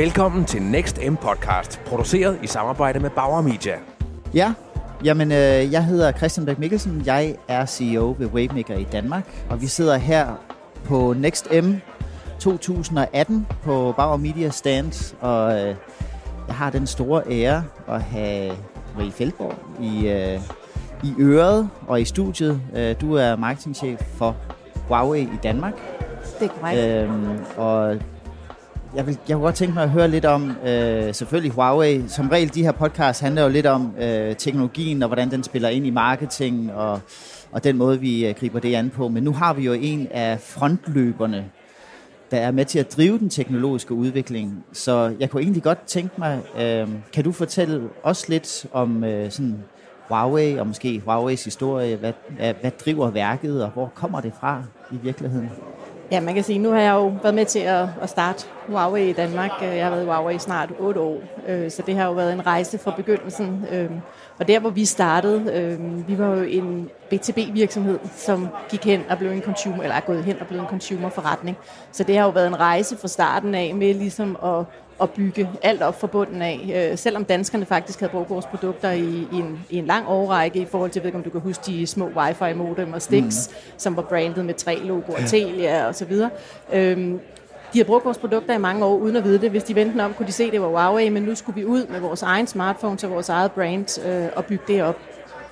Velkommen til Next M Podcast, produceret i samarbejde med Bauer Media. Ja, jamen øh, jeg hedder Christian Bæk Mikkelsen. Jeg er CEO ved Wavemaker i Danmark, og vi sidder her på Next M 2018 på Bauer Media Stand, og øh, jeg har den store ære at have Marie Feldborg i, øh, i øret og i studiet. Øh, du er marketingchef for Huawei i Danmark. Det er korrekt. Øhm, og jeg, vil, jeg kunne godt tænke mig at høre lidt om, øh, selvfølgelig Huawei. Som regel, de her podcasts handler jo lidt om øh, teknologien og hvordan den spiller ind i marketing og, og den måde, vi øh, griber det an på. Men nu har vi jo en af frontløberne, der er med til at drive den teknologiske udvikling. Så jeg kunne egentlig godt tænke mig, øh, kan du fortælle os lidt om øh, sådan Huawei og måske Huaweis historie? Hvad, hvad, hvad driver værket, og hvor kommer det fra i virkeligheden? Ja, man kan sige, nu har jeg jo været med til at, at starte Huawei i Danmark. Øh, jeg har været i Huawei i snart 8 år, øh, så det har jo været en rejse fra begyndelsen. Øh, og der, hvor vi startede, vi var jo en B2B-virksomhed, som gik hen og blev en consumer, eller er gået hen og blev en consumer-forretning. Så det har jo været en rejse fra starten af med ligesom at at bygge alt op fra bunden af. Øh, selvom danskerne faktisk havde brugt vores produkter i, i, en, i en lang årrække i forhold til, jeg ved ikke, om du kan huske de små wifi modem og sticks, mm. som var brandet med tre logoer, Telia og så videre. Øhm, de har brugt vores produkter i mange år uden at vide det. Hvis de vendte om, kunne de se, at det var Huawei, men nu skulle vi ud med vores egen smartphone til vores eget brand øh, og bygge det op.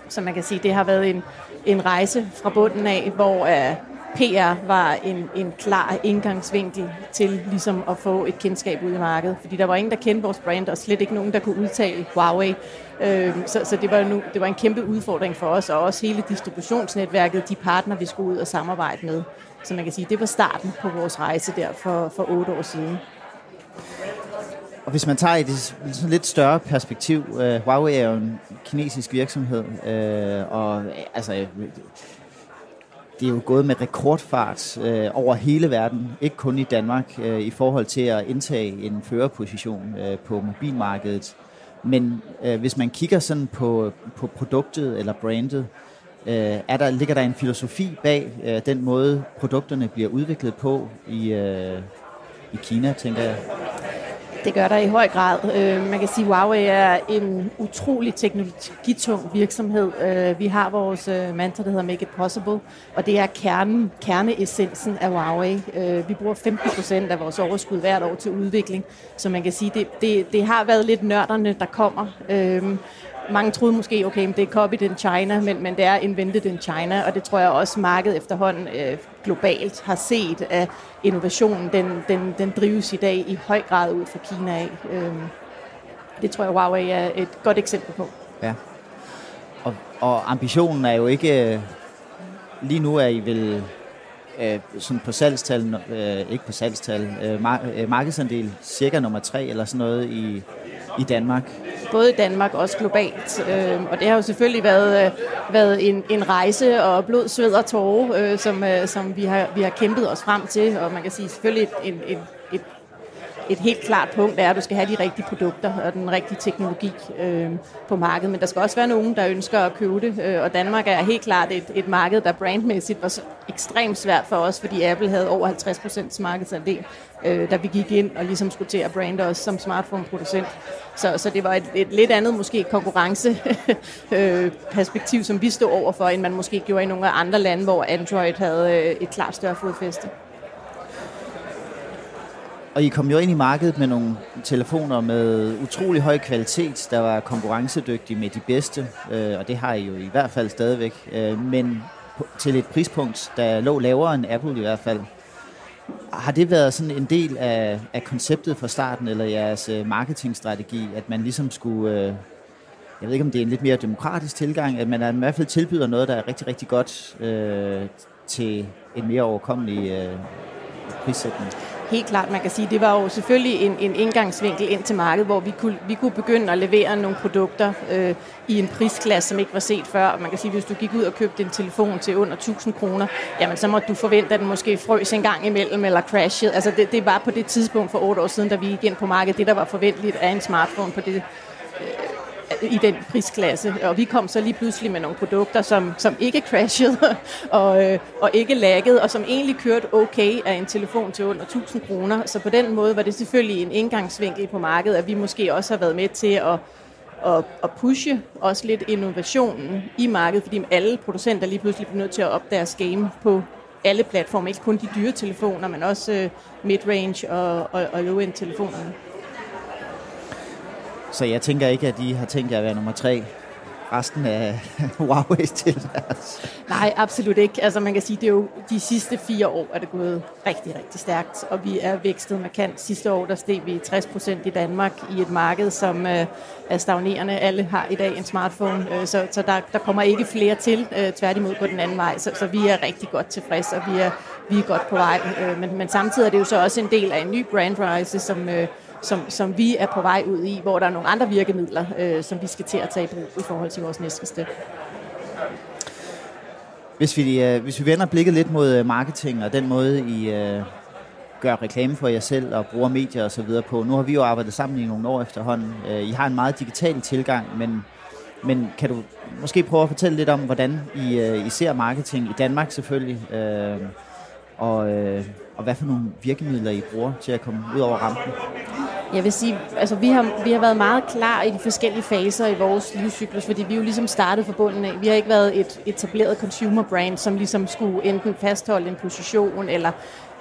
Så man kan sige, det har været en, en rejse fra bunden af, hvor øh, PR var en, en klar indgangsvinkel til ligesom at få et kendskab ud i markedet. Fordi der var ingen, der kendte vores brand, og slet ikke nogen, der kunne udtale Huawei. Øh, så så det, var nu, det var en kæmpe udfordring for os, og også hele distributionsnetværket, de partner, vi skulle ud og samarbejde med. Så man kan sige, det var starten på vores rejse der for, for otte år siden. Og hvis man tager et sådan lidt større perspektiv, øh, Huawei er jo en kinesisk virksomhed, øh, og øh, altså øh, det er jo gået med rekordfart øh, over hele verden, ikke kun i Danmark, øh, i forhold til at indtage en førerposition øh, på mobilmarkedet. Men øh, hvis man kigger sådan på, på produktet eller brandet, øh, er der, ligger der en filosofi bag øh, den måde, produkterne bliver udviklet på i, øh, i Kina, tænker jeg? Det gør der i høj grad. Øh, man kan sige, at Huawei er en utrolig teknologitung virksomhed. Øh, vi har vores øh, mantra, der hedder Make it possible, og det er kernen, kerneessensen af Huawei. Vi bruger 15 procent af vores overskud hvert år til udvikling, så man kan sige, det, det, det har været lidt nørderne, der kommer. Mange troede måske, okay, det er copied in China, men, men det er invented in China, og det tror jeg også markedet efterhånden øh, globalt har set, at innovationen den, den, den drives i dag i høj grad ud fra Kina af. Øh, det tror jeg, Huawei er et godt eksempel på. Ja. Og, og ambitionen er jo ikke... Øh, lige nu er I vel øh, sådan på salgstal, øh, ikke på salgstal, øh, mar- øh, markedsandel cirka nummer tre eller sådan noget i, i Danmark både i Danmark og også globalt. Øh, og det har jo selvfølgelig været, øh, været en, en rejse og blod, sved og tårer, øh, som, øh, som vi, har, vi har kæmpet os frem til. Og man kan sige selvfølgelig et, en, et, et, et helt klart punkt er, at du skal have de rigtige produkter og den rigtige teknologi øh, på markedet. Men der skal også være nogen, der ønsker at købe det. Øh, og Danmark er helt klart et, et marked, der brandmæssigt var ekstremt svært for os, fordi Apple havde over 50% markedsandel øh, da vi gik ind og ligesom skulle til at brande os som smartphone-producent. Så, så det var et, et lidt andet måske konkurrenceperspektiv, øh, som vi stod overfor, end man måske gjorde i nogle af andre lande, hvor Android havde øh, et klart større fodfæste. Og I kom jo ind i markedet med nogle telefoner med utrolig høj kvalitet, der var konkurrencedygtige med de bedste, øh, og det har I jo i hvert fald stadigvæk, øh, men til et prispunkt, der lå lavere end Apple i hvert fald. Har det været sådan en del af, af konceptet fra starten, eller jeres øh, marketingstrategi, at man ligesom skulle, øh, jeg ved ikke om det er en lidt mere demokratisk tilgang, at man i hvert fald tilbyder noget, der er rigtig, rigtig godt øh, til en mere overkommelig øh, prissætning? Helt klart, man kan sige, det var jo selvfølgelig en, en indgangsvinkel ind til markedet, hvor vi kunne, vi kunne begynde at levere nogle produkter øh, i en prisklasse, som ikke var set før. Man kan sige, hvis du gik ud og købte en telefon til under 1000 kroner, jamen så må du forvente, at den måske frøs en gang imellem eller crashede. Altså det, det var på det tidspunkt for otte år siden, da vi gik ind på markedet, det der var forventeligt af en smartphone på det, øh, i den prisklasse. Og vi kom så lige pludselig med nogle produkter, som, som ikke crashede og, øh, og ikke laggede, og som egentlig kørte okay af en telefon til under 1000 kroner. Så på den måde var det selvfølgelig en indgangsvinkel på markedet, at vi måske også har været med til at at, at pushe også lidt innovationen i markedet, fordi alle producenter lige pludselig bliver nødt til at opdage deres game på alle platforme, ikke kun de dyre telefoner, men også øh, midrange og, og, og low-end telefonerne. Så jeg tænker ikke, at de har tænkt jer at være nummer tre resten af Huawei's tilværelse? Nej, absolut ikke. Altså man kan sige, det er jo de sidste fire år er det gået rigtig, rigtig stærkt, og vi er vækstet markant. Sidste år der steg vi 60 procent i Danmark i et marked, som øh, er stagnerende. Alle har i dag en smartphone, øh, så, så der, der kommer ikke flere til, øh, tværtimod på den anden vej. Så, så vi er rigtig godt tilfredse, og vi er, vi er godt på vej. Øh, men, men samtidig er det jo så også en del af en ny brand rise, som øh, som, som vi er på vej ud i, hvor der er nogle andre virkemidler, øh, som vi skal til at tage i brug i forhold til vores næste step. Hvis vi, øh, hvis vi vender blikket lidt mod øh, marketing og den måde, I øh, gør reklame for jer selv og bruger medier og så videre på. Nu har vi jo arbejdet sammen i nogle år efterhånden. Øh, I har en meget digital tilgang, men, men kan du måske prøve at fortælle lidt om, hvordan I, øh, I ser marketing i Danmark selvfølgelig, øh, og, øh, og hvad for nogle virkemidler I bruger til at komme ud over rampen? Jeg vil sige, altså vi har, vi har været meget klar i de forskellige faser i vores livscyklus, fordi vi jo ligesom startede fra bunden af. Vi har ikke været et etableret consumer brand, som ligesom skulle enten fastholde en position, eller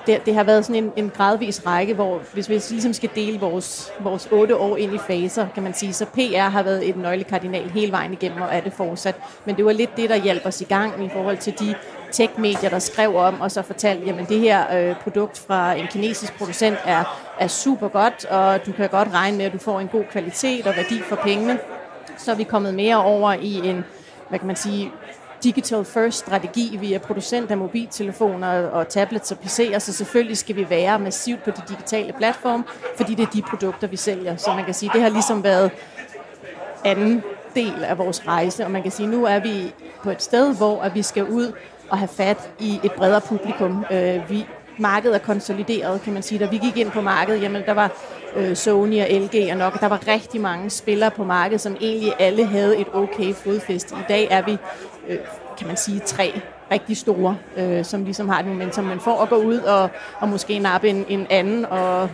det, det har været sådan en, en gradvis række, hvor hvis vi ligesom skal dele vores, vores otte år ind i faser, kan man sige, så PR har været et nøglekardinal hele vejen igennem, og er det fortsat. Men det var lidt det, der hjælper os i gang i forhold til de tech-medier, der skrev om, og så fortalte, jamen det her øh, produkt fra en kinesisk producent er, er super godt, og du kan godt regne med, at du får en god kvalitet og værdi for pengene. Så er vi kommet mere over i en, hvad kan man sige, digital first strategi. Vi er producent af mobiltelefoner og tablets og PC'er, så selvfølgelig skal vi være massivt på de digitale platforme, fordi det er de produkter, vi sælger. Så man kan sige, det har ligesom været anden del af vores rejse, og man kan sige, nu er vi på et sted, hvor at vi skal ud og have fat i et bredere publikum. Øh, vi, markedet er konsolideret, kan man sige. Da vi gik ind på markedet, jamen der var øh, Sony og LG og nok, der var rigtig mange spillere på markedet, som egentlig alle havde et okay fodfæste. I dag er vi, øh, kan man sige, tre rigtig store, øh, som ligesom har et momentum. man får at gå ud og, og måske nappe en, en anden og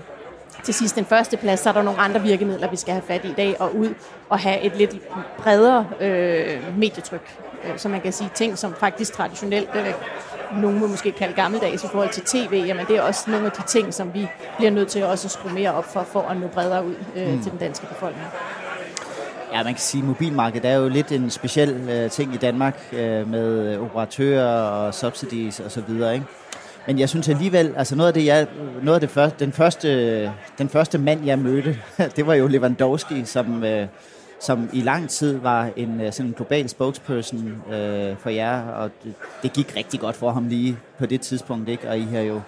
til sidst den første plads, så er der nogle andre virkemidler, vi skal have fat i i dag, og ud og have et lidt bredere øh, medietryk. Øh, så man kan sige ting, som faktisk traditionelt, øh, nogen vil måske kalde gammeldags i forhold til tv, jamen det er også nogle af de ting, som vi bliver nødt til også at skrue mere op for, for at nå bredere ud øh, mm. til den danske befolkning. Ja, man kan sige, at mobilmarkedet er jo lidt en speciel øh, ting i Danmark øh, med operatører og subsidies og så videre, ikke? Men jeg synes alligevel, altså noget af det, jeg, noget af det første, den første, den første mand, jeg mødte, det var jo Lewandowski, som, øh, som i lang tid var en øh, sådan en global spokesperson øh, for jer, og det, det gik rigtig godt for ham lige på det tidspunkt, ikke? Og I har jo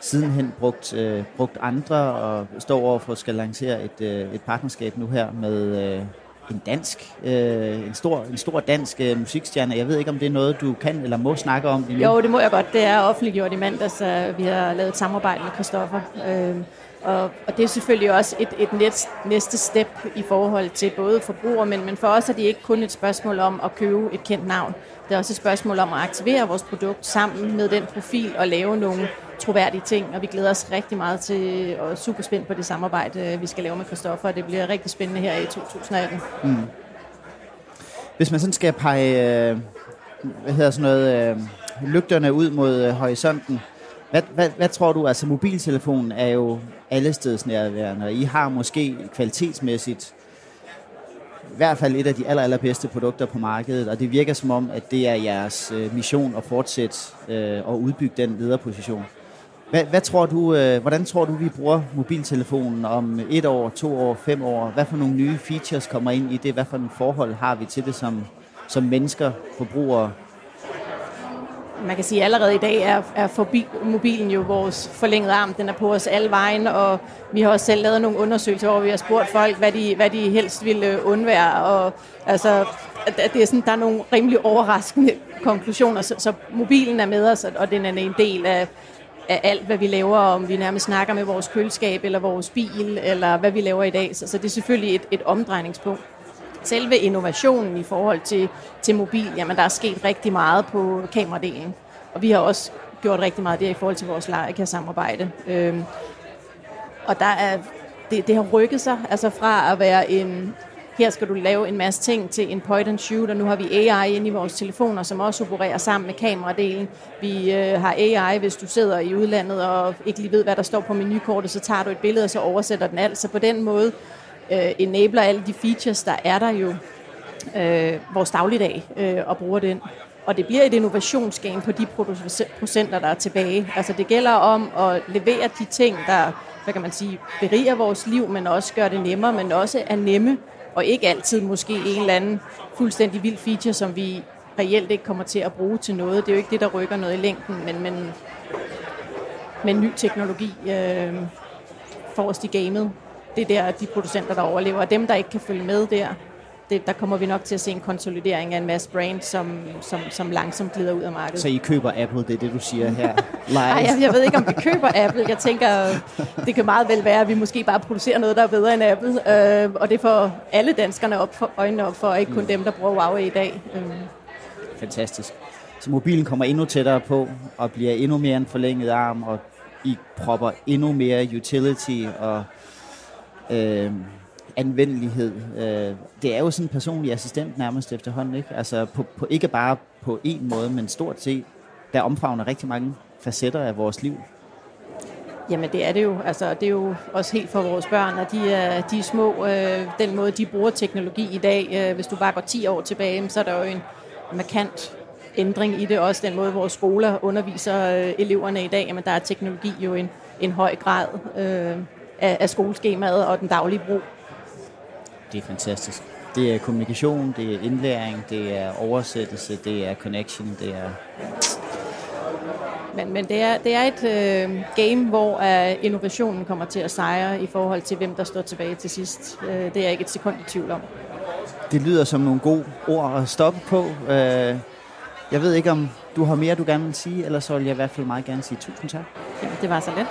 sidenhen brugt, øh, brugt andre og står over for at skal lancere et, øh, et partnerskab nu her med, øh, en dansk, øh, en, stor, en stor dansk øh, musikstjerne. Jeg ved ikke, om det er noget, du kan eller må snakke om lige Jo, det må jeg godt. Det er offentliggjort i mandags. så vi har lavet et samarbejde med Christoffer. Øh og, og det er selvfølgelig også et, et næst, næste step i forhold til både forbrugere, men, men for os er det ikke kun et spørgsmål om at købe et kendt navn. Det er også et spørgsmål om at aktivere vores produkt sammen med den profil og lave nogle troværdige ting, og vi glæder os rigtig meget til og er super spændt på det samarbejde, vi skal lave med Kristoffer, og det bliver rigtig spændende her i 2018. Mm. Hvis man sådan skal pege, øh, hvad hedder sådan noget, øh, lygterne ud mod øh, horisonten, hvad, hvad, hvad tror du, altså mobiltelefonen er jo allestedsnærværende, og I har måske kvalitetsmæssigt i hvert fald et af de aller, allerbedste produkter på markedet, og det virker som om, at det er jeres øh, mission at fortsætte øh, og udbygge den lederposition. Hvad, hvad tror du, øh, hvordan tror du, vi bruger mobiltelefonen om et år, to år, fem år? Hvad for nogle nye features kommer ind i det? Hvad for en forhold har vi til det som, som mennesker, forbrugere? Man kan sige, allerede i dag er, er forbi, mobilen jo vores forlængede arm. Den er på os alle vejen, og vi har også selv lavet nogle undersøgelser, hvor vi har spurgt folk, hvad de, hvad de helst ville øh, undvære. Og, altså, det er sådan, der er nogle rimelig overraskende konklusioner, så, så mobilen er med os, og den er en del af, af alt, hvad vi laver, om vi nærmest snakker med vores køleskab eller vores bil, eller hvad vi laver i dag. Så, så det er selvfølgelig et, et omdrejningspunkt selve innovationen i forhold til, til mobil, jamen der er sket rigtig meget på kameradelen. Og vi har også gjort rigtig meget der i forhold til vores Leica-samarbejde. Øhm, og der er, det, det har rykket sig altså fra at være en her skal du lave en masse ting til en point and shoot, og nu har vi AI inde i vores telefoner, som også opererer sammen med kameradelen. Vi øh, har AI, hvis du sidder i udlandet og ikke lige ved, hvad der står på menukortet, så tager du et billede, og så oversætter den alt. Så på den måde øh, enabler alle de features, der er der jo øh, vores dagligdag øh, og bruger den. Og det bliver et innovationsgame på de procenter, der er tilbage. Altså det gælder om at levere de ting, der hvad kan man sige, beriger vores liv, men også gør det nemmere, men også er nemme og ikke altid måske en eller anden fuldstændig vild feature, som vi reelt ikke kommer til at bruge til noget. Det er jo ikke det, der rykker noget i længden, men, men, men ny teknologi øh, forrest i gamet. Det er der, de producenter, der overlever. Og dem, der ikke kan følge med der, det, der kommer vi nok til at se en konsolidering af en masse brand, som, som, som langsomt glider ud af markedet. Så I køber Apple, det er det, du siger her? Nej, jeg, jeg ved ikke, om vi køber Apple. Jeg tænker, det kan meget vel være, at vi måske bare producerer noget, der er bedre end Apple. Øh, og det får alle danskerne op for, øjnene op for, ikke kun mm. dem, der bruger Huawei i dag. Øh. Fantastisk. Så mobilen kommer endnu tættere på, og bliver endnu mere en forlænget arm, og I propper endnu mere utility og... Øh, anvendelighed. Øh, det er jo sådan en personlig assistent nærmest efterhånden, ikke? Altså på, på, ikke bare på en måde, men stort set, der omfavner rigtig mange facetter af vores liv. Jamen det er det jo. Altså, det er jo også helt for vores børn, at de er, de er små. Øh, den måde, de bruger teknologi i dag, øh, hvis du bare går 10 år tilbage, så er der jo en markant ændring i det. Også den måde, vores skoler underviser øh, eleverne i dag. Jamen, der er teknologi jo en, en høj grad øh, af, af skoleskemaet og den daglige brug. Det er fantastisk. Det er kommunikation, det er indlæring, det er oversættelse, det er connection, det er... Men, men det, er, det er et øh, game, hvor uh, innovationen kommer til at sejre i forhold til, hvem der står tilbage til sidst. Uh, det er jeg ikke et sekund i tvivl om. Det lyder som nogle gode ord at stoppe på. Uh, jeg ved ikke, om du har mere, du gerne vil sige, eller så vil jeg i hvert fald meget gerne sige tusind tak. Ja, det var så let.